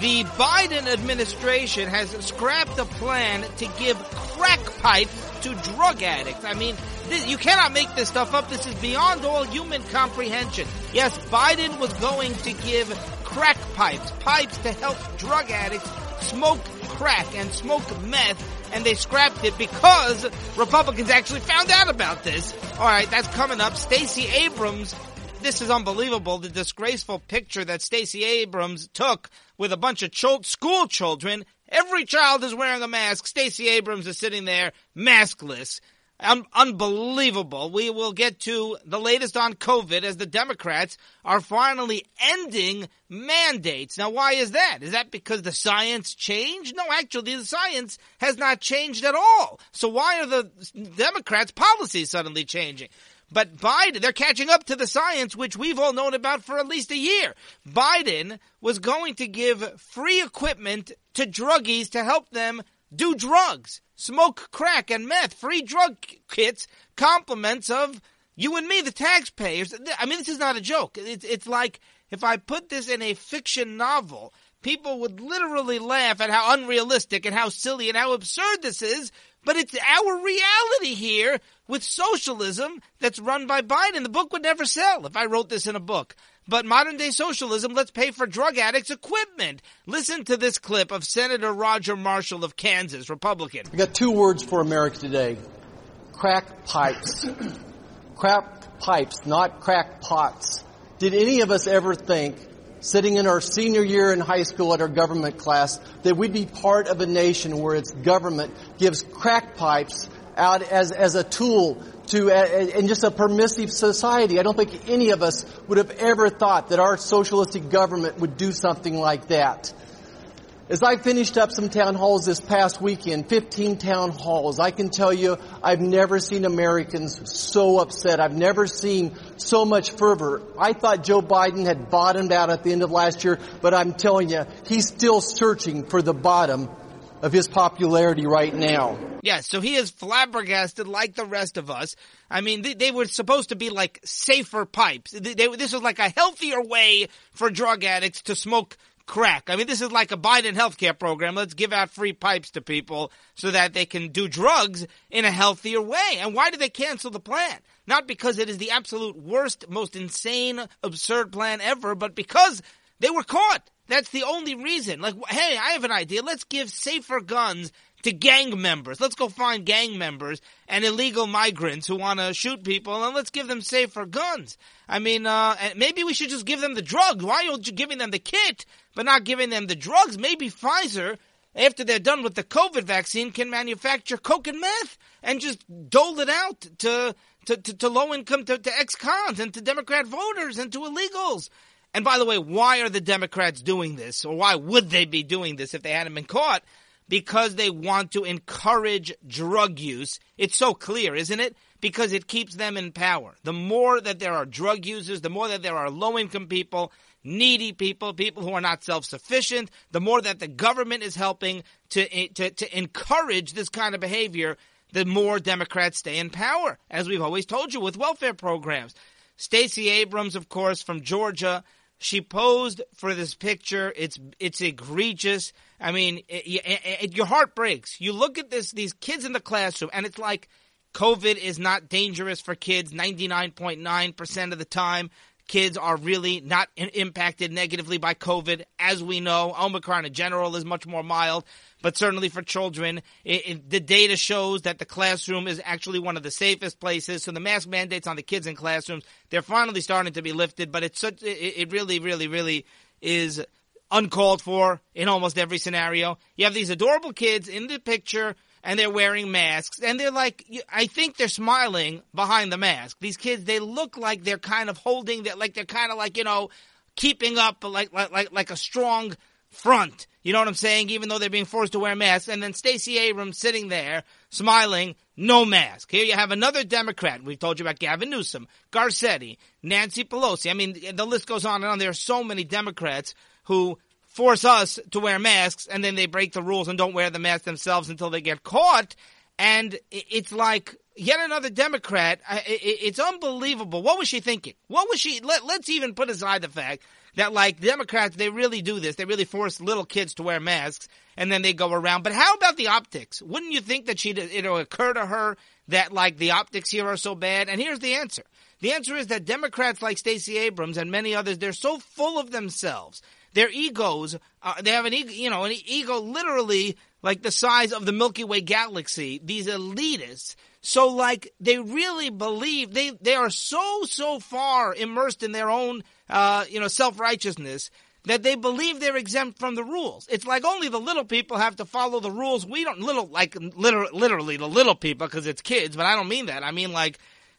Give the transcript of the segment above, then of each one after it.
The Biden administration has scrapped a plan to give crack pipes to drug addicts. I mean, this, you cannot make this stuff up. This is beyond all human comprehension. Yes, Biden was going to give crack pipes, pipes to help drug addicts smoke crack and smoke meth, and they scrapped it because Republicans actually found out about this. All right, that's coming up. Stacey Abrams this is unbelievable. The disgraceful picture that Stacey Abrams took with a bunch of ch- school children. Every child is wearing a mask. Stacey Abrams is sitting there maskless. Un- unbelievable. We will get to the latest on COVID as the Democrats are finally ending mandates. Now, why is that? Is that because the science changed? No, actually, the science has not changed at all. So why are the Democrats' policies suddenly changing? But Biden, they're catching up to the science, which we've all known about for at least a year. Biden was going to give free equipment to druggies to help them do drugs, smoke crack and meth, free drug kits, compliments of you and me, the taxpayers. I mean, this is not a joke. It's, it's like if I put this in a fiction novel, people would literally laugh at how unrealistic and how silly and how absurd this is. But it's our reality here with socialism that's run by Biden. The book would never sell if I wrote this in a book. But modern day socialism, let's pay for drug addicts equipment. Listen to this clip of Senator Roger Marshall of Kansas, Republican. We got two words for America today. Crack pipes. crack pipes, not crack pots. Did any of us ever think sitting in our senior year in high school at our government class that we'd be part of a nation where its government gives crack pipes out as, as a tool to, uh, in just a permissive society. I don't think any of us would have ever thought that our socialistic government would do something like that. As I finished up some town halls this past weekend, 15 town halls, I can tell you I've never seen Americans so upset. I've never seen so much fervor. I thought Joe Biden had bottomed out at the end of last year, but I'm telling you, he's still searching for the bottom of his popularity right now. Yes, so he is flabbergasted like the rest of us. I mean, they, they were supposed to be like safer pipes. They, they, this was like a healthier way for drug addicts to smoke crack. I mean, this is like a Biden healthcare program. Let's give out free pipes to people so that they can do drugs in a healthier way. And why did they cancel the plan? Not because it is the absolute worst, most insane, absurd plan ever, but because they were caught. That's the only reason. Like, hey, I have an idea. Let's give safer guns to gang members. Let's go find gang members and illegal migrants who want to shoot people, and let's give them safer guns. I mean, uh, maybe we should just give them the drugs. Why are you giving them the kit, but not giving them the drugs? Maybe Pfizer, after they're done with the COVID vaccine, can manufacture coke and meth and just dole it out to to, to, to low income, to, to ex cons, and to Democrat voters, and to illegals. And by the way, why are the Democrats doing this, or why would they be doing this if they hadn't been caught? because they want to encourage drug use. It's so clear, isn't it? Because it keeps them in power. The more that there are drug users, the more that there are low income people, needy people, people who are not self sufficient, the more that the government is helping to, eh, to, to encourage this kind of behavior, the more Democrats stay in power, as we've always told you with welfare programs. Stacey Abrams, of course, from Georgia, she posed for this picture. It's it's egregious. I mean, it, it, it, your heart breaks. You look at this these kids in the classroom, and it's like COVID is not dangerous for kids. Ninety nine point nine percent of the time, kids are really not impacted negatively by COVID. As we know, Omicron in general is much more mild, but certainly for children, it, it, the data shows that the classroom is actually one of the safest places. So the mask mandates on the kids in classrooms, they're finally starting to be lifted, but it's such, it, it really, really, really is uncalled for in almost every scenario. You have these adorable kids in the picture and they're wearing masks and they're like I think they're smiling behind the mask. These kids they look like they're kind of holding that like they're kind of like, you know, keeping up like like like like a strong front. You know what I'm saying? Even though they're being forced to wear masks and then Stacey Abrams sitting there smiling, no mask. Here you have another Democrat. We've told you about Gavin Newsom, Garcetti, Nancy Pelosi. I mean, the list goes on and on. There are so many Democrats who force us to wear masks and then they break the rules and don't wear the mask themselves until they get caught. And it's like, yet another Democrat. It's unbelievable. What was she thinking? What was she? Let, let's even put aside the fact that like Democrats, they really do this. They really force little kids to wear masks and then they go around. But how about the optics? Wouldn't you think that she'd, it'll occur to her that like the optics here are so bad? And here's the answer. The answer is that Democrats like Stacey Abrams and many others, they're so full of themselves. Their egos, uh, they have an ego, you know, an ego literally like the size of the Milky Way galaxy. These elitists. So like they really believe they, they are so, so far immersed in their own, uh, you know, self-righteousness that they believe they're exempt from the rules. It's like only the little people have to follow the rules. We don't little like literally, literally the little people because it's kids, but I don't mean that. I mean like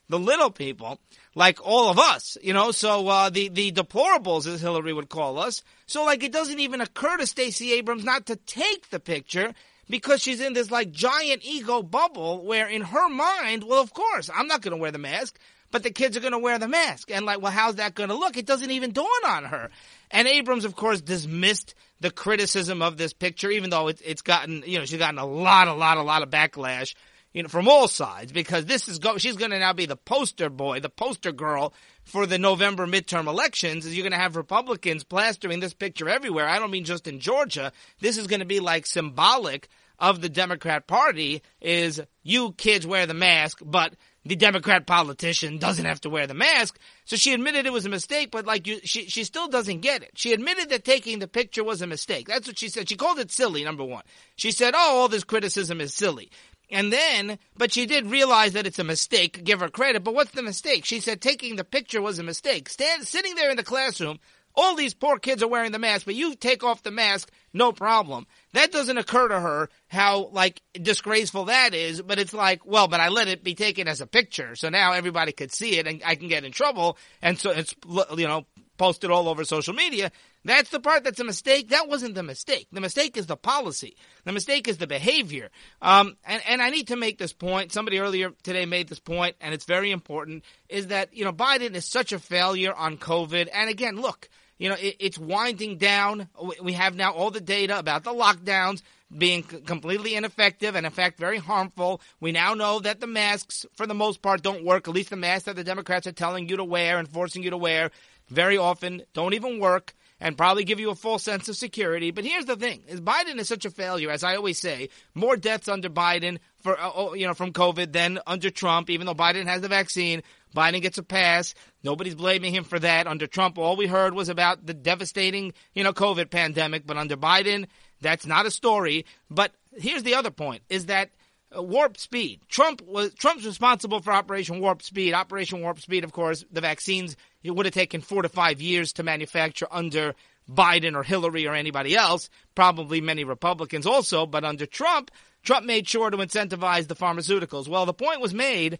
the little people, like all of us, you know. So uh, the the deplorables, as Hillary would call us. So like it doesn't even occur to Stacey Abrams not to take the picture because she's in this like giant ego bubble where in her mind, well, of course, I'm not going to wear the mask but the kids are going to wear the mask. And like, well, how's that going to look? It doesn't even dawn on her. And Abrams, of course, dismissed the criticism of this picture, even though it, it's gotten, you know, she's gotten a lot, a lot, a lot of backlash, you know, from all sides because this is go, she's going to now be the poster boy, the poster girl for the November midterm elections. Is you're going to have Republicans plastering this picture everywhere. I don't mean just in Georgia. This is going to be like symbolic of the Democrat Party is you kids wear the mask, but the Democrat politician doesn't have to wear the mask. So she admitted it was a mistake, but like you, she, she still doesn't get it. She admitted that taking the picture was a mistake. That's what she said. She called it silly, number one. She said, oh, all this criticism is silly. And then, but she did realize that it's a mistake, give her credit, but what's the mistake? She said taking the picture was a mistake. Stand, sitting there in the classroom, all these poor kids are wearing the mask, but you take off the mask, no problem. That doesn't occur to her how like disgraceful that is, but it's like, well, but I let it be taken as a picture, so now everybody could see it and I can get in trouble, and so it's you know posted all over social media. That's the part that's a mistake. That wasn't the mistake. The mistake is the policy. The mistake is the behavior. Um, and, and I need to make this point. Somebody earlier today made this point, and it's very important, is that, you know, Biden is such a failure on COVID. And again, look, you know, it, it's winding down. We have now all the data about the lockdowns being completely ineffective and in fact very harmful. We now know that the masks, for the most part, don't work. At least the masks that the Democrats are telling you to wear and forcing you to wear very often don't even work and probably give you a false sense of security. But here's the thing: is Biden is such a failure, as I always say. More deaths under Biden for uh, oh, you know from COVID than under Trump. Even though Biden has the vaccine, Biden gets a pass. Nobody's blaming him for that. Under Trump, all we heard was about the devastating, you know, COVID pandemic. But under Biden, that's not a story. But here's the other point: is that Uh, warp speed. Trump was Trump's responsible for Operation Warp Speed. Operation Warp Speed, of course, the vaccines it would have taken four to five years to manufacture under Biden or Hillary or anybody else. Probably many Republicans also, but under Trump, Trump made sure to incentivize the pharmaceuticals. Well, the point was made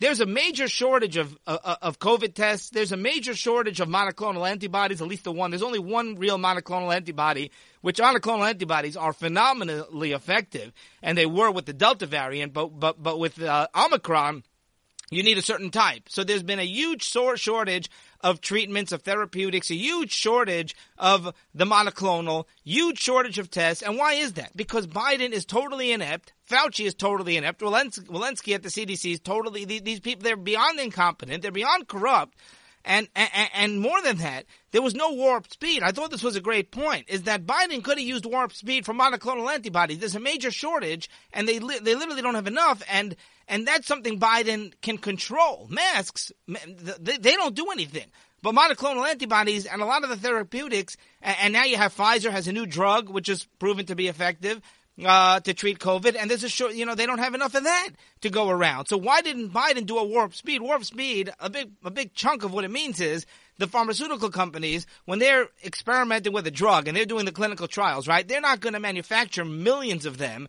there's a major shortage of uh, uh, of COVID tests. There's a major shortage of monoclonal antibodies, at least the one. There's only one real monoclonal antibody, which monoclonal antibodies are phenomenally effective, and they were with the Delta variant, but but but with uh, Omicron, you need a certain type. So there's been a huge shortage of treatments, of therapeutics, a huge shortage of the monoclonal, huge shortage of tests. And why is that? Because Biden is totally inept. Fauci is totally inept. Walensky, Walensky at the CDC is totally, these people, they're beyond incompetent. They're beyond corrupt. And, and, and more than that, there was no warp speed. I thought this was a great point. Is that Biden could have used warp speed for monoclonal antibodies? There's a major shortage, and they li- they literally don't have enough. And and that's something Biden can control. Masks, they, they don't do anything. But monoclonal antibodies and a lot of the therapeutics, and now you have Pfizer has a new drug which is proven to be effective uh, to treat COVID, and there's a short, you know, they don't have enough of that to go around. So why didn't Biden do a warp speed? Warp speed, a big, a big chunk of what it means is the pharmaceutical companies, when they're experimenting with a drug and they're doing the clinical trials, right? They're not going to manufacture millions of them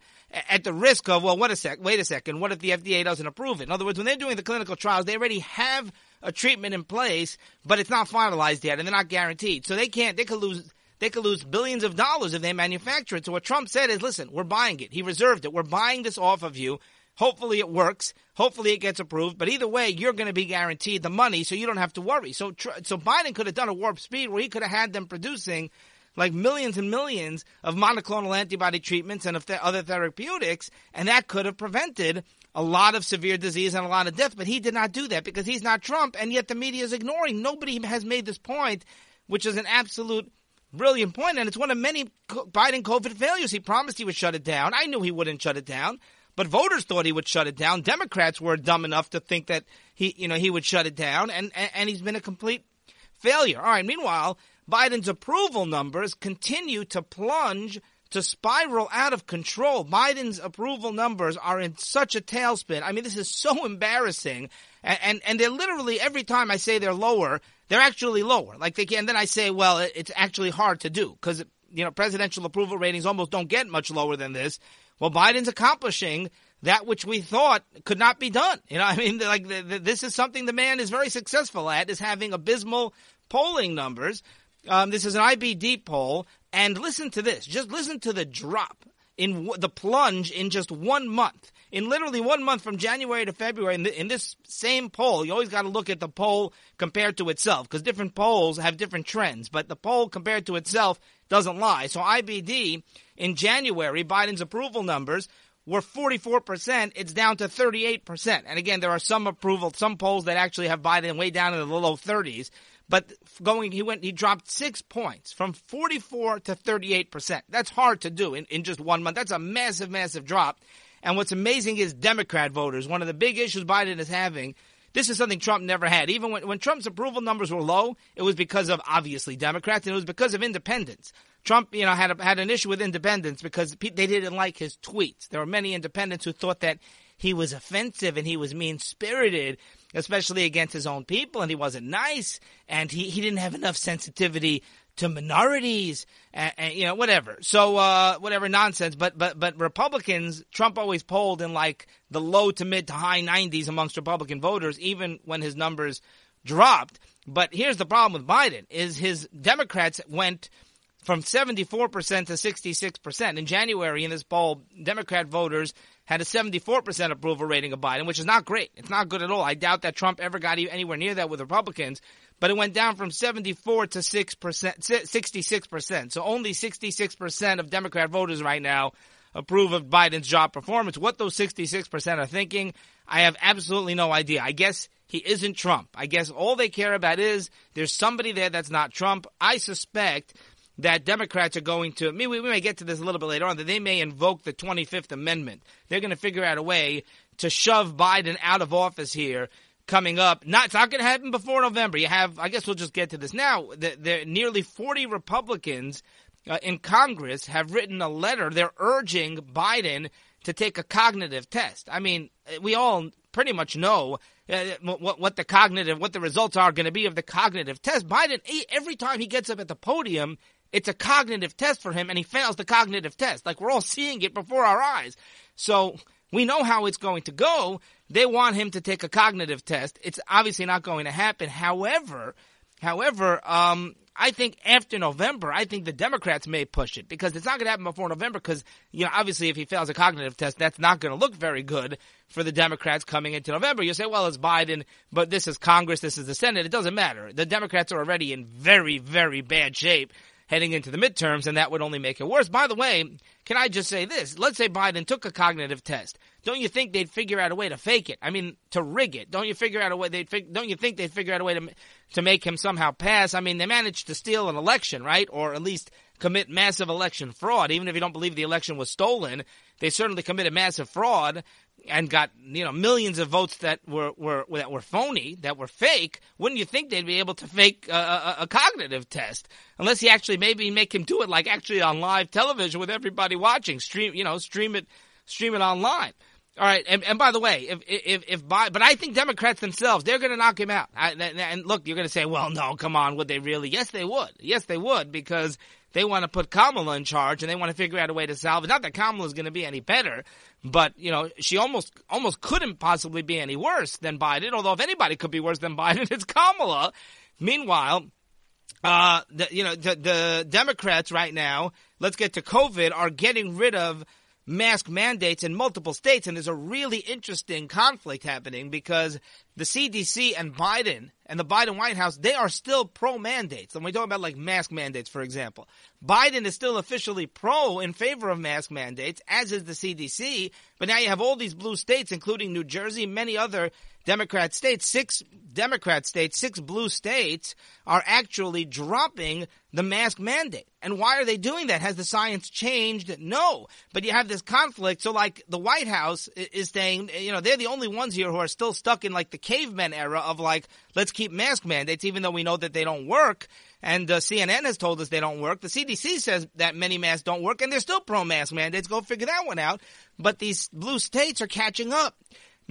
at the risk of, well, what a sec, wait a second, what if the FDA doesn't approve it? In other words, when they're doing the clinical trials, they already have a treatment in place, but it's not finalized yet and they're not guaranteed. So they can't, they could lose, they could lose billions of dollars if they manufacture it. So what Trump said is, listen, we're buying it. He reserved it. We're buying this off of you. Hopefully it works. Hopefully it gets approved. But either way, you're going to be guaranteed the money, so you don't have to worry. So, so Biden could have done a warp speed where he could have had them producing like millions and millions of monoclonal antibody treatments and of th- other therapeutics, and that could have prevented a lot of severe disease and a lot of death. But he did not do that because he's not Trump, and yet the media is ignoring. Nobody has made this point, which is an absolute brilliant point, and it's one of many Biden COVID failures. He promised he would shut it down. I knew he wouldn't shut it down, but voters thought he would shut it down. Democrats were dumb enough to think that he, you know, he would shut it down, and and he's been a complete failure. All right. Meanwhile, Biden's approval numbers continue to plunge to spiral out of control. Biden's approval numbers are in such a tailspin. I mean, this is so embarrassing. And, and, and they're literally, every time I say they're lower, they're actually lower. Like they can, and then I say, well, it's actually hard to do because, you know, presidential approval ratings almost don't get much lower than this. Well, Biden's accomplishing that which we thought could not be done. You know, I mean, like the, the, this is something the man is very successful at is having abysmal polling numbers. Um, this is an IBD poll, and listen to this. Just listen to the drop in w- the plunge in just one month. In literally one month from January to February, in, the, in this same poll, you always got to look at the poll compared to itself because different polls have different trends, but the poll compared to itself doesn't lie. So IBD in January, Biden's approval numbers were 44%. It's down to 38%. And again, there are some approval, some polls that actually have Biden way down in the low 30s. But going, he went, he dropped six points from 44 to 38%. That's hard to do in, in just one month. That's a massive, massive drop. And what's amazing is Democrat voters. One of the big issues Biden is having. This is something Trump never had. Even when, when Trump's approval numbers were low, it was because of obviously Democrats and it was because of independents. Trump, you know, had a, had an issue with independents because they didn't like his tweets. There were many independents who thought that he was offensive and he was mean spirited especially against his own people, and he wasn't nice, and he, he didn't have enough sensitivity to minorities, and, and you know whatever. So uh, whatever nonsense. But but but Republicans, Trump always polled in like the low to mid to high 90s amongst Republican voters, even when his numbers dropped. But here's the problem with Biden: is his Democrats went from 74% to 66%. In January, in this poll, Democrat voters had a 74% approval rating of Biden, which is not great. It's not good at all. I doubt that Trump ever got anywhere near that with Republicans, but it went down from 74 to 6%, 66%. So only 66% of Democrat voters right now approve of Biden's job performance. What those 66% are thinking, I have absolutely no idea. I guess he isn't Trump. I guess all they care about is there's somebody there that's not Trump. I suspect that Democrats are going to, I we, we may get to this a little bit later on, that they may invoke the 25th Amendment. They're going to figure out a way to shove Biden out of office here coming up. Not, it's not going to happen before November. You have, I guess we'll just get to this now. There, are nearly 40 Republicans uh, in Congress have written a letter. They're urging Biden to take a cognitive test. I mean, we all pretty much know uh, what, what the cognitive, what the results are going to be of the cognitive test. Biden, every time he gets up at the podium, it's a cognitive test for him, and he fails the cognitive test. Like we're all seeing it before our eyes. So we know how it's going to go. They want him to take a cognitive test. It's obviously not going to happen. However, however, um, I think after November, I think the Democrats may push it because it's not going to happen before November. Because you know, obviously, if he fails a cognitive test, that's not going to look very good for the Democrats coming into November. You say, well, it's Biden, but this is Congress, this is the Senate. It doesn't matter. The Democrats are already in very, very bad shape heading into the midterms, and that would only make it worse. By the way, can I just say this? Let's say Biden took a cognitive test. Don't you think they'd figure out a way to fake it? I mean, to rig it. Don't you figure out a way? They'd fig- don't you think they'd figure out a way to to make him somehow pass? I mean, they managed to steal an election, right? Or at least commit massive election fraud. Even if you don't believe the election was stolen, they certainly committed massive fraud and got you know millions of votes that were, were that were phony, that were fake, wouldn't you think they'd be able to fake a, a, a, cognitive test? Unless you actually maybe make him do it like actually on live television with everybody watching, stream you know stream it stream it online. All right, and, and by the way, if if if by, but I think Democrats themselves they're going to knock him out. I, and look, you're going to say, well, no, come on, would they really? Yes, they would. Yes, they would because they want to put Kamala in charge and they want to figure out a way to salvage. Not that Kamala is going to be any better, but you know she almost almost couldn't possibly be any worse than Biden. Although if anybody could be worse than Biden, it's Kamala. Meanwhile, uh, the, you know the, the Democrats right now. Let's get to COVID. Are getting rid of mask mandates in multiple states, and there's a really interesting conflict happening because the CDC and Biden and the Biden White House, they are still pro mandates. And we talk about like mask mandates, for example. Biden is still officially pro in favor of mask mandates, as is the CDC. But now you have all these blue states, including New Jersey, many other Democrat states, six Democrat states, six blue states are actually dropping the mask mandate. And why are they doing that? Has the science changed? No. But you have this conflict. So like the White House is saying, you know, they're the only ones here who are still stuck in like the caveman era of like, let's keep mask mandates, even though we know that they don't work. And uh, CNN has told us they don't work. The CDC says that many masks don't work, and they're still pro mask mandates. Go figure that one out. But these blue states are catching up.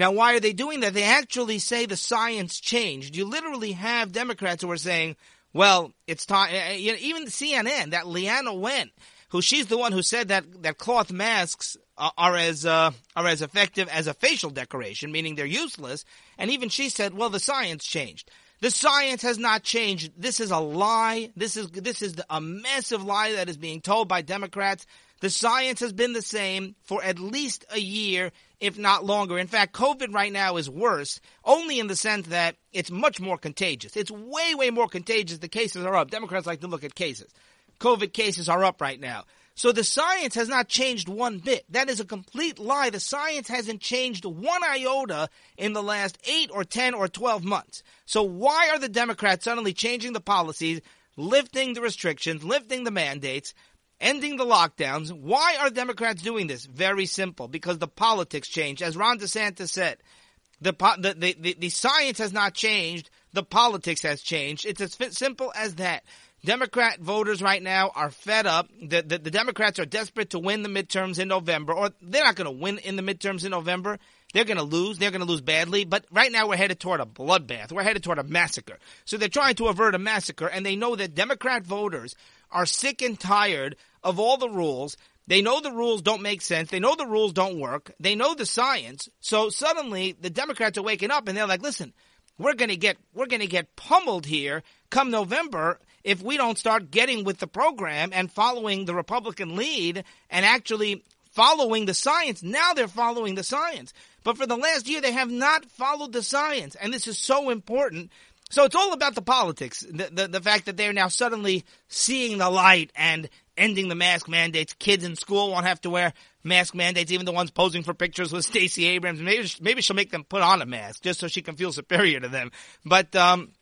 Now, why are they doing that? They actually say the science changed. You literally have Democrats who are saying, well, it's time. Eh, eh, you know, even CNN, that Leana Wen, who she's the one who said that, that cloth masks are, are as uh, are as effective as a facial decoration, meaning they're useless. And even she said, well, the science changed. The science has not changed. This is a lie. This is this is a massive lie that is being told by Democrats. The science has been the same for at least a year, if not longer. In fact, COVID right now is worse, only in the sense that it's much more contagious. It's way, way more contagious. The cases are up. Democrats like to look at cases. COVID cases are up right now. So the science has not changed one bit. That is a complete lie. The science hasn't changed one iota in the last eight or 10 or 12 months. So why are the Democrats suddenly changing the policies, lifting the restrictions, lifting the mandates, ending the lockdowns. Why are Democrats doing this? Very simple, because the politics changed. As Ron DeSantis said, the, the, the, the, science has not changed. The politics has changed. It's as simple as that. Democrat voters right now are fed up. The, the, the Democrats are desperate to win the midterms in November, or they're not going to win in the midterms in November. They're going to lose. They're going to lose badly. But right now we're headed toward a bloodbath. We're headed toward a massacre. So they're trying to avert a massacre, and they know that Democrat voters are sick and tired of all the rules. They know the rules don't make sense. They know the rules don't work. They know the science. So suddenly the Democrats are waking up and they're like, listen, we're going to get, we're going to get pummeled here come November if we don't start getting with the program and following the Republican lead and actually following the science. Now they're following the science. But for the last year, they have not followed the science. And this is so important so it's all about the politics. The, the, the, fact that they're now suddenly seeing the light and ending the mask mandates. Kids in school won't have to wear mask mandates, even the ones posing for pictures with Stacey Abrams. Maybe, maybe she'll make them put on a mask just so she can feel superior to them. But, um,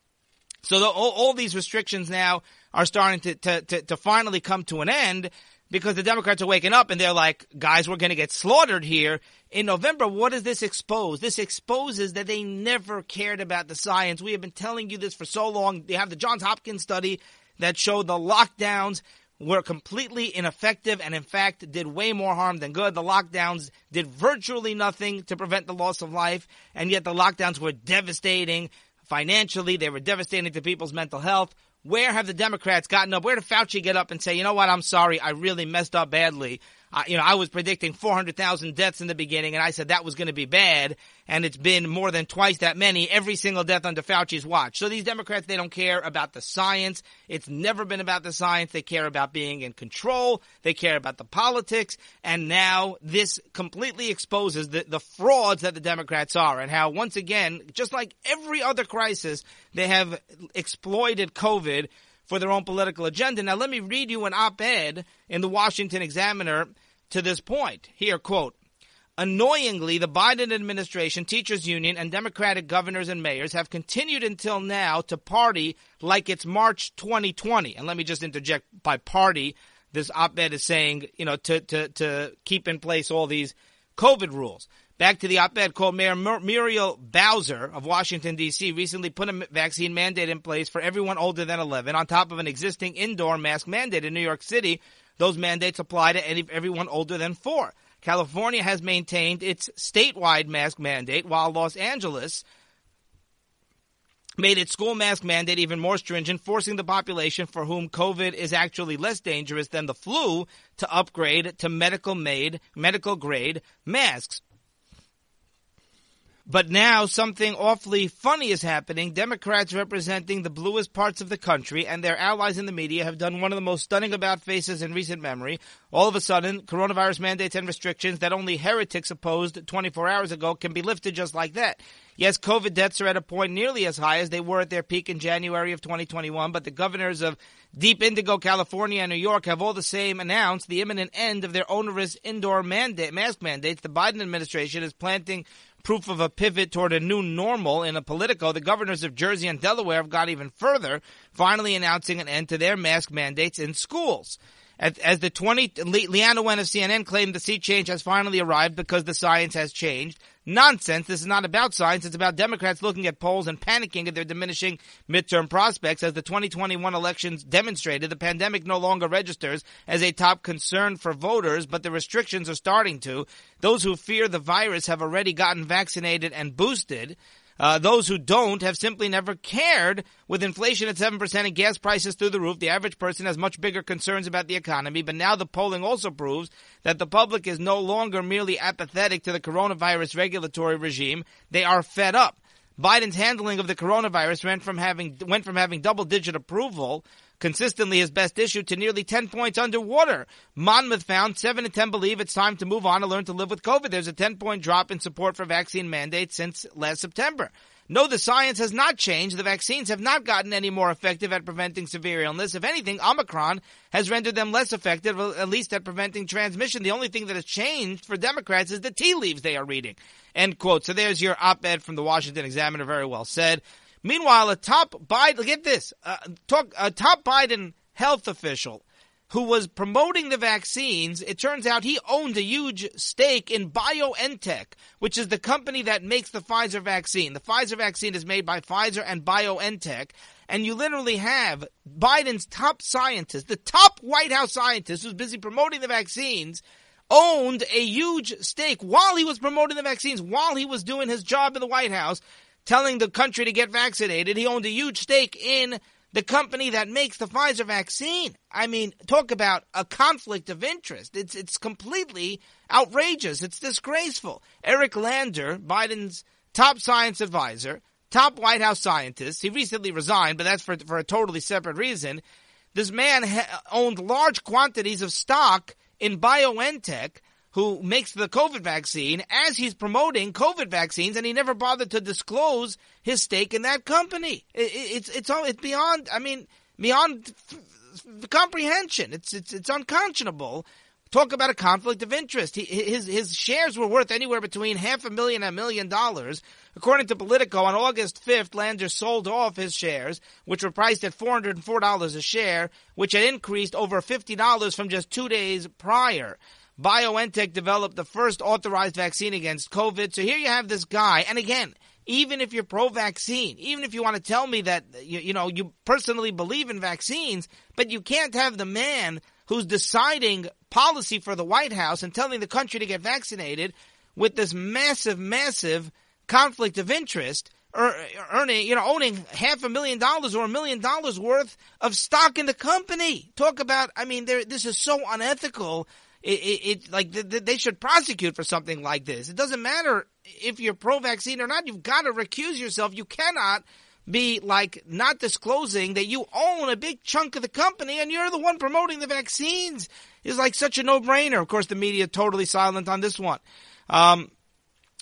so the, all, all, these restrictions now are starting to, to, to, to finally come to an end because the Democrats are waking up and they're like, guys, we're going to get slaughtered here. In November, what does this expose? This exposes that they never cared about the science. We have been telling you this for so long. You have the Johns Hopkins study that showed the lockdowns were completely ineffective and in fact did way more harm than good. The lockdowns did virtually nothing to prevent the loss of life and yet the lockdowns were devastating financially. They were devastating to people's mental health. Where have the Democrats gotten up? Where did Fauci get up and say, you know what, I'm sorry, I really messed up badly. Uh, you know, I was predicting 400,000 deaths in the beginning, and I said that was going to be bad, and it's been more than twice that many every single death under Fauci's watch. So these Democrats, they don't care about the science. It's never been about the science. They care about being in control. They care about the politics, and now this completely exposes the, the frauds that the Democrats are, and how once again, just like every other crisis, they have exploited COVID for their own political agenda. Now, let me read you an op ed in the Washington Examiner to this point. Here, quote, Annoyingly, the Biden administration, teachers union, and Democratic governors and mayors have continued until now to party like it's March 2020. And let me just interject by party, this op-ed is saying, you know, to, to, to keep in place all these COVID rules. Back to the op-ed called Mayor Muriel Bowser of Washington, D.C. recently put a vaccine mandate in place for everyone older than 11 on top of an existing indoor mask mandate in New York City. Those mandates apply to any, everyone older than four. California has maintained its statewide mask mandate while Los Angeles made its school mask mandate even more stringent, forcing the population for whom COVID is actually less dangerous than the flu to upgrade to medical made, medical grade masks. But now something awfully funny is happening. Democrats representing the bluest parts of the country and their allies in the media have done one of the most stunning about faces in recent memory. All of a sudden, coronavirus mandates and restrictions that only heretics opposed 24 hours ago can be lifted just like that. Yes, COVID deaths are at a point nearly as high as they were at their peak in January of 2021, but the governors of Deep Indigo, California, and New York have all the same announced the imminent end of their onerous indoor mandate, mask mandates. The Biden administration is planting proof of a pivot toward a new normal in a Politico. The governors of Jersey and Delaware have gone even further, finally announcing an end to their mask mandates in schools. As the 20, Leana Wen of CNN claimed the sea change has finally arrived because the science has changed. Nonsense. This is not about science. It's about Democrats looking at polls and panicking at their diminishing midterm prospects. As the 2021 elections demonstrated, the pandemic no longer registers as a top concern for voters, but the restrictions are starting to. Those who fear the virus have already gotten vaccinated and boosted. Uh, those who don't have simply never cared. With inflation at 7% and gas prices through the roof, the average person has much bigger concerns about the economy. But now the polling also proves that the public is no longer merely apathetic to the coronavirus regulatory regime. They are fed up. Biden's handling of the coronavirus went from having went from having double digit approval consistently his best issue to nearly 10 points underwater. Monmouth found 7 to 10 believe it's time to move on and learn to live with COVID. There's a 10 point drop in support for vaccine mandates since last September. No, the science has not changed. The vaccines have not gotten any more effective at preventing severe illness. If anything, Omicron has rendered them less effective, at least at preventing transmission. The only thing that has changed for Democrats is the tea leaves they are reading. End quote. So there's your op-ed from the Washington Examiner. Very well said. Meanwhile, a top Biden, get this, uh, talk, a top Biden health official who was promoting the vaccines, it turns out he owned a huge stake in BioNTech, which is the company that makes the Pfizer vaccine. The Pfizer vaccine is made by Pfizer and BioNTech, and you literally have Biden's top scientist, the top White House scientist who's busy promoting the vaccines, owned a huge stake while he was promoting the vaccines, while he was doing his job in the White House, telling the country to get vaccinated. He owned a huge stake in the company that makes the Pfizer vaccine. I mean, talk about a conflict of interest. It's it's completely outrageous. It's disgraceful. Eric Lander, Biden's top science advisor, top White House scientist, he recently resigned, but that's for for a totally separate reason. This man ha- owned large quantities of stock in BioNTech who makes the COVID vaccine as he's promoting COVID vaccines, and he never bothered to disclose his stake in that company. It, it's it's it's beyond. I mean, beyond comprehension. It's it's it's unconscionable. Talk about a conflict of interest. He, his his shares were worth anywhere between half a million and a million dollars. According to Politico, on August 5th, Lander sold off his shares, which were priced at $404 a share, which had increased over $50 from just two days prior. BioNTech developed the first authorized vaccine against COVID. So here you have this guy. And again, even if you're pro-vaccine, even if you want to tell me that, you, you know, you personally believe in vaccines, but you can't have the man who's deciding policy for the White House and telling the country to get vaccinated with this massive, massive conflict of interest earning, you know, owning half a million dollars or a million dollars worth of stock in the company. Talk about, I mean, this is so unethical it, it, it like th- th- they should prosecute for something like this. It doesn't matter if you're pro-vaccine or not. You've got to recuse yourself. You cannot be like not disclosing that you own a big chunk of the company and you're the one promoting the vaccines is like such a no-brainer. Of course, the media totally silent on this one. Um,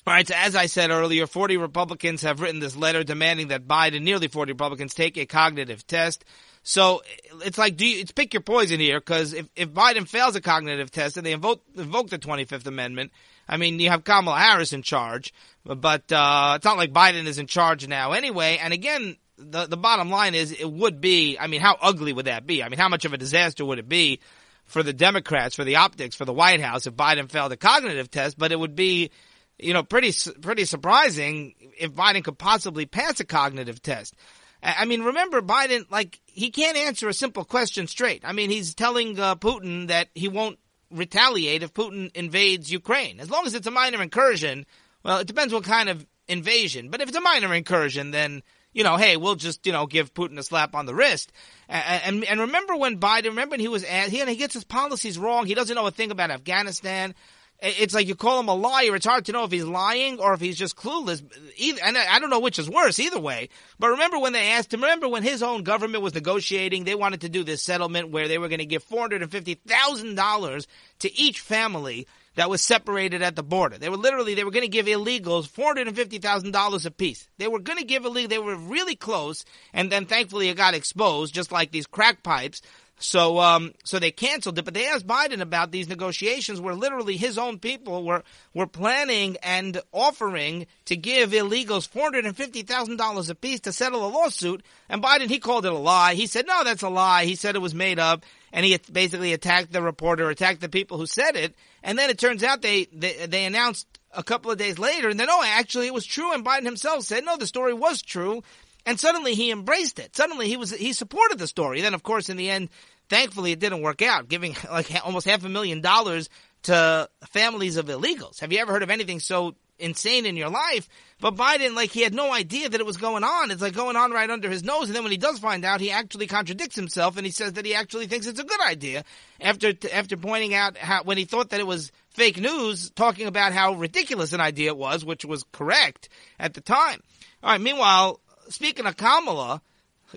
all right, so as I said earlier, 40 Republicans have written this letter demanding that Biden, nearly 40 Republicans, take a cognitive test. So it's like, do you, it's pick your poison here, because if, if Biden fails a cognitive test and they invoke, invoke the 25th Amendment, I mean, you have Kamala Harris in charge, but uh, it's not like Biden is in charge now anyway. And again, the the bottom line is, it would be. I mean, how ugly would that be? I mean, how much of a disaster would it be for the Democrats, for the optics, for the White House if Biden failed a cognitive test? But it would be, you know, pretty pretty surprising if Biden could possibly pass a cognitive test. I mean, remember Biden, like, he can't answer a simple question straight. I mean, he's telling uh, Putin that he won't retaliate if Putin invades Ukraine. As long as it's a minor incursion, well, it depends what kind of invasion. But if it's a minor incursion, then, you know, hey, we'll just, you know, give Putin a slap on the wrist. And, and, and remember when Biden, remember when he was asked, he, he gets his policies wrong. He doesn't know a thing about Afghanistan it's like you call him a liar. It's hard to know if he's lying or if he's just clueless. Either, and I don't know which is worse either way. But remember when they asked him, remember when his own government was negotiating, they wanted to do this settlement where they were going to give $450,000 to each family that was separated at the border. They were literally, they were going to give illegals $450,000 apiece. They were going to give illegal, they were really close, and then thankfully it got exposed, just like these crack pipes. So, um, so they canceled it, but they asked Biden about these negotiations where literally his own people were, were planning and offering to give illegals $450,000 apiece to settle a lawsuit. And Biden, he called it a lie. He said, no, that's a lie. He said it was made up. And he basically attacked the reporter, attacked the people who said it. And then it turns out they, they, they announced a couple of days later and then, oh, actually it was true. And Biden himself said, no, the story was true. And suddenly he embraced it. Suddenly he was, he supported the story. Then of course in the end, thankfully it didn't work out, giving like almost half a million dollars to families of illegals. Have you ever heard of anything so insane in your life? But Biden, like, he had no idea that it was going on. It's like going on right under his nose. And then when he does find out, he actually contradicts himself and he says that he actually thinks it's a good idea after, after pointing out how, when he thought that it was fake news, talking about how ridiculous an idea it was, which was correct at the time. All right. Meanwhile, speaking of Kamala,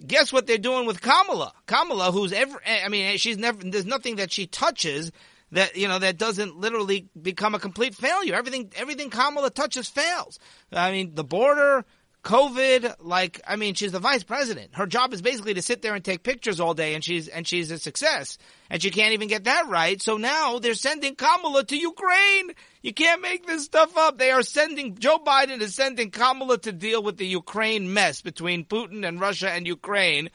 guess what they're doing with Kamala? Kamala, who's ever, eh, I mean, eh, she's never, there's nothing that she touches that you know that doesn't literally become a complete failure. Everything everything Kamala touches fails. I mean, the border, COVID, like I mean, she's the vice president. Her job is basically to sit there and take pictures all day, and she's and she's a success. And she can't even get that right. So now they're sending Kamala to Ukraine. You can't make this stuff up. They are sending Joe Biden is sending Kamala to deal with the Ukraine mess between Putin and Russia and Ukraine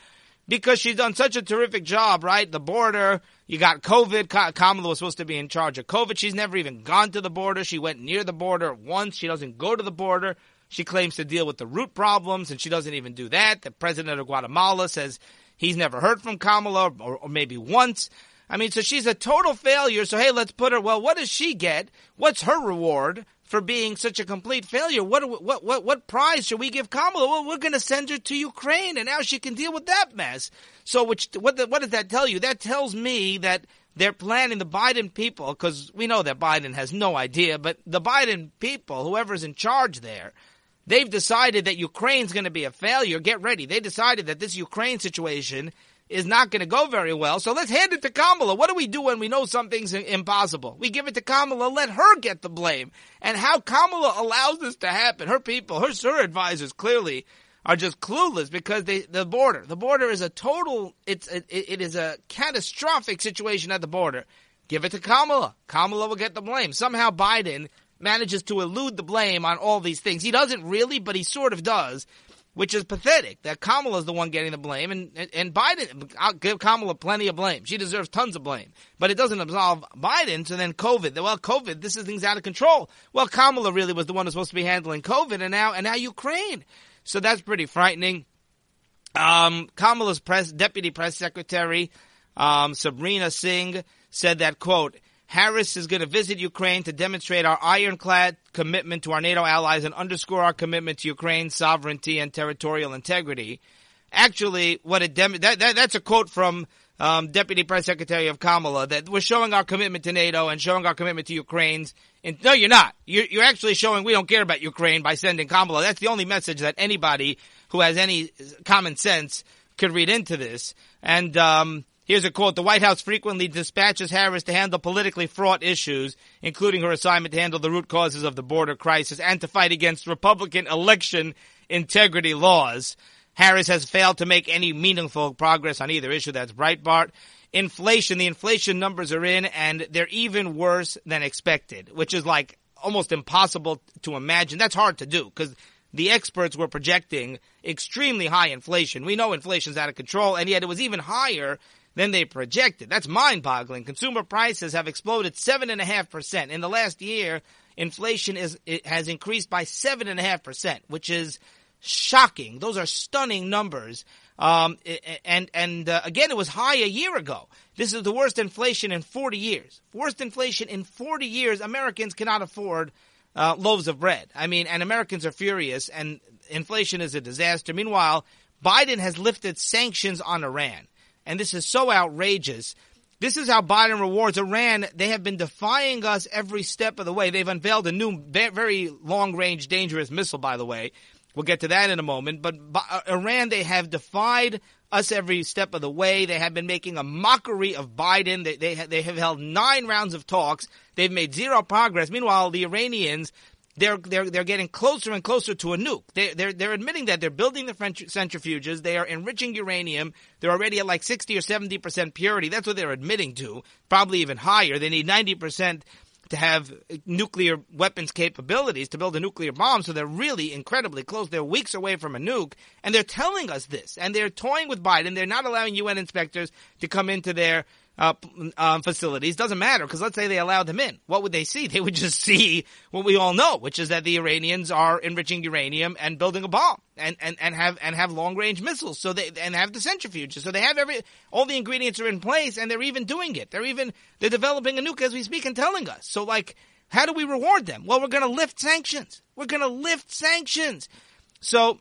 because she's done such a terrific job, right? The border, you got COVID. Kamala was supposed to be in charge of COVID. She's never even gone to the border. She went near the border once. She doesn't go to the border. She claims to deal with the root problems, and she doesn't even do that. The president of Guatemala says he's never heard from Kamala, or, or maybe once. I mean, so she's a total failure. So hey, let's put her. Well, what does she get? What's her reward? for being such a complete failure. What what what what prize should we give Kamala? Well, we're going to send her to Ukraine, and now she can deal with that mess. So, which what the, what does that tell you? That tells me that they're planning the Biden people because we know that Biden has no idea, but the Biden people, whoever's in charge there. They've decided that Ukraine's going to be a failure. Get ready. They decided that this Ukraine situation is not going to go very well. So let's hand it to Kamala. What do we do when we know something's impossible? We give it to Kamala, let her get the blame. And how Kamala allows this to happen, her people, her, her advisors clearly are just clueless because they, the border, the border is a total, it's, it, it is a catastrophic situation at the border. Give it to Kamala. Kamala will get the blame. Somehow Biden manages to elude the blame on all these things. He doesn't really, but he sort of does which is pathetic that Kamala is the one getting the blame, and and Biden. I'll give Kamala plenty of blame. She deserves tons of blame, but it doesn't absolve Biden. So then COVID. Well, COVID. This is things out of control. Well, Kamala really was the one who's supposed to be handling COVID, and now and now Ukraine. So that's pretty frightening. Um, Kamala's press deputy press secretary um, Sabrina Singh said that quote Harris is going to visit Ukraine to demonstrate our ironclad commitment to our NATO allies and underscore our commitment to Ukraine's sovereignty and territorial integrity. Actually, what it dem- that, that, that's a quote from um, Deputy Press Secretary of Kamala that we're showing our commitment to NATO and showing our commitment to Ukraine's. No, you're not. You're, you're actually showing we don't care about Ukraine by sending Kamala. That's the only message that anybody who has any common sense could read into this. And um, Here's a quote. The White House frequently dispatches Harris to handle politically fraught issues, including her assignment to handle the root causes of the border crisis and to fight against Republican election integrity laws. Harris has failed to make any meaningful progress on either issue. That's Breitbart. Inflation, the inflation numbers are in and they're even worse than expected, which is like almost impossible to imagine. That's hard to do because the experts were projecting extremely high inflation. We know inflation's out of control and yet it was even higher than they projected. That's mind boggling. Consumer prices have exploded 7.5%. In the last year, inflation is, has increased by 7.5%, which is shocking. Those are stunning numbers. Um, and, and, uh, again, it was high a year ago. This is the worst inflation in 40 years. Worst inflation in 40 years. Americans cannot afford, uh, loaves of bread. I mean, and Americans are furious and inflation is a disaster. Meanwhile, Biden has lifted sanctions on Iran and this is so outrageous. This is how Biden rewards Iran. They have been defying us every step of the way. They've unveiled a new, very long range, dangerous missile, by the way. We'll get to that in a moment. But uh, Iran, they have defied us every step of the way. They have been making a mockery of Biden. They, they, they have held nine rounds of talks. They've made zero progress. Meanwhile, the Iranians, they're, they're, they're getting closer and closer to a nuke. They, they're, they're admitting that they're building the centrifuges. They are enriching uranium. They're already at like 60 or 70% purity. That's what they're admitting to. Probably even higher. They need 90% to have nuclear weapons capabilities to build a nuclear bomb. So they're really incredibly close. They're weeks away from a nuke. And they're telling us this. And they're toying with Biden. They're not allowing UN inspectors to come into their uh, um, facilities. Doesn't matter because let's say they allowed them in. What would they see? They would just see what we all know, which is that the Iranians are enriching uranium and building a bomb and, and, and have and have long range missiles. So they and have the centrifuges. So they have every all the ingredients are in place and they're even doing it. They're even they're developing a nuke as we speak and telling us. So like, how do we reward them? Well, we're going to lift sanctions. We're going to lift sanctions. So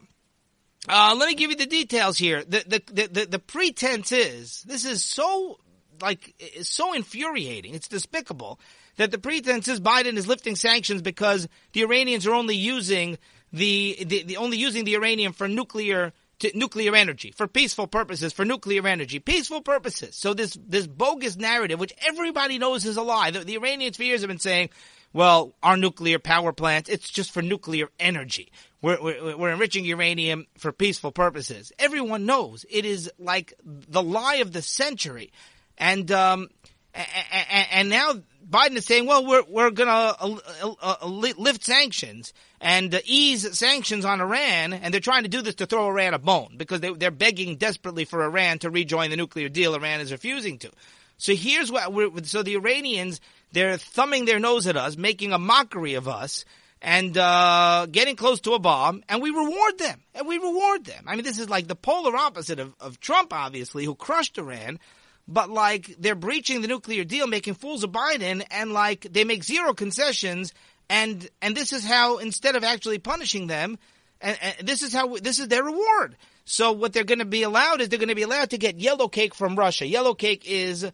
uh, let me give you the details here. The, the, the, the, the pretense is, this is so like it's so infuriating. It's despicable that the pretense is Biden is lifting sanctions because the Iranians are only using the, the, the only using the uranium for nuclear nuclear energy for peaceful purposes for nuclear energy. Peaceful purposes. So this this bogus narrative which everybody knows is a lie the, the Iranians for years have been saying well our nuclear power plants it's just for nuclear energy. We're, we're, we're enriching uranium for peaceful purposes. Everyone knows. It is like the lie of the century and um, and now Biden is saying, well, we're we're going to uh, uh, uh, lift sanctions and ease sanctions on Iran, and they're trying to do this to throw Iran a bone because they, they're begging desperately for Iran to rejoin the nuclear deal. Iran is refusing to. So here's what we're, so the Iranians they're thumbing their nose at us, making a mockery of us, and uh, getting close to a bomb, and we reward them, and we reward them. I mean, this is like the polar opposite of, of Trump, obviously, who crushed Iran but like they're breaching the nuclear deal, making fools of Biden, and like they make zero concessions, and and this is how instead of actually punishing them, and, and this is how this is their reward. So what they're going to be allowed is they're going to be allowed to get yellow cake from Russia. Yellow cake is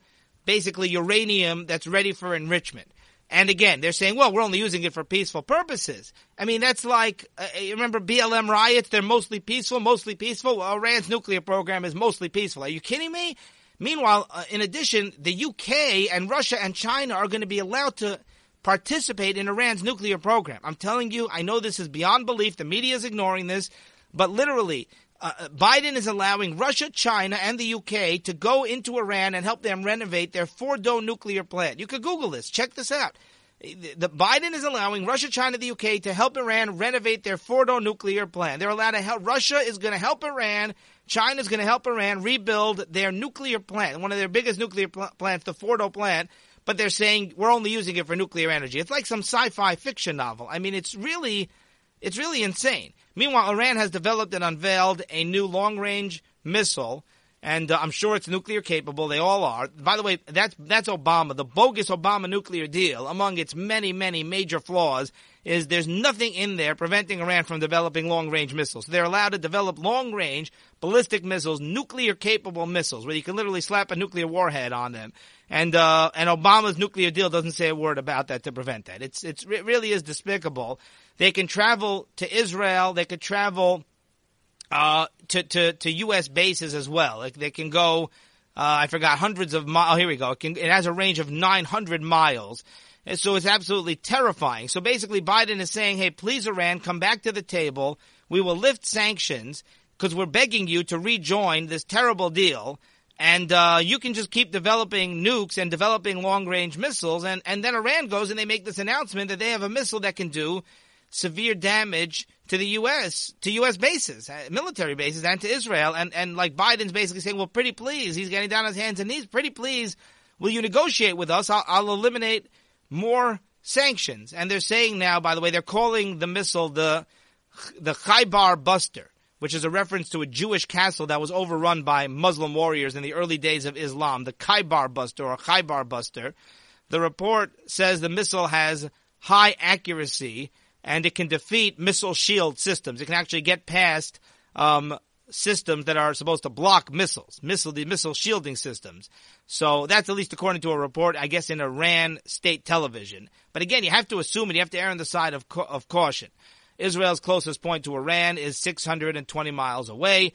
basically uranium that's ready for enrichment. And again, they're saying, well, we're only using it for peaceful purposes. I mean, that's like, uh, you remember BLM riots? They're mostly peaceful, mostly peaceful. Well, Iran's nuclear program is mostly peaceful. Are you kidding me? Meanwhile, uh, in addition, the UK and Russia and China are going to be allowed to participate in Iran's nuclear program. I'm telling you, I know this is beyond belief. The media is ignoring this, but literally, uh, uh Biden is allowing Russia, China, and the UK to go into Iran and help them renovate their Fordo nuclear plant. You could Google this. Check this out. The, Biden is allowing Russia, China, the UK to help Iran renovate their Fordo nuclear plant. They're allowed to help. Russia is going to help Iran China's going to help Iran rebuild their nuclear plant, one of their biggest nuclear pl- plants, the Fordo plant. But they're saying we're only using it for nuclear energy. It's like some sci-fi fiction novel. I mean, it's really, it's really insane. Meanwhile, Iran has developed and unveiled a new long-range missile and uh, I'm sure it's nuclear capable. They all are. By the way, that's that's Obama. The bogus Obama nuclear deal, among its many many major flaws, is there's nothing in there preventing Iran from developing long range missiles. They're allowed to develop long range ballistic missiles, nuclear capable missiles, where you can literally slap a nuclear warhead on them. And uh, and Obama's nuclear deal doesn't say a word about that to prevent that. It's it's it really is despicable. They can travel to Israel. They could travel uh, to to to U.S. bases as well. Like they can go. Uh, I forgot hundreds of miles. Oh, here we go. It, can, it has a range of 900 miles. And so it's absolutely terrifying. So basically, Biden is saying, hey, please, Iran, come back to the table. We will lift sanctions because we're begging you to rejoin this terrible deal. And uh, you can just keep developing nukes and developing long range missiles. And, and then Iran goes and they make this announcement that they have a missile that can do severe damage to the U.S. to U.S. bases, uh, military bases, and to Israel. And and like Biden's basically saying, well, pretty please, he's getting down on his hands and knees. Pretty please, will you negotiate with us? I'll, I'll eliminate more sanctions. And they're saying now, by the way, they're calling the missile the the Khaybar Buster, which is a reference to a Jewish castle that was overrun by Muslim warriors in the early days of Islam. The Khaybar Buster or Khaybar Buster. The report says the missile has high accuracy and it can defeat missile shield systems. It can actually get past um, systems that are supposed to block missiles, missile the missile shielding systems. So that's at least according to a report, I guess, in Iran state television. But again, you have to assume it. You have to err on the side of of caution. Israel's closest point to Iran is 620 miles away.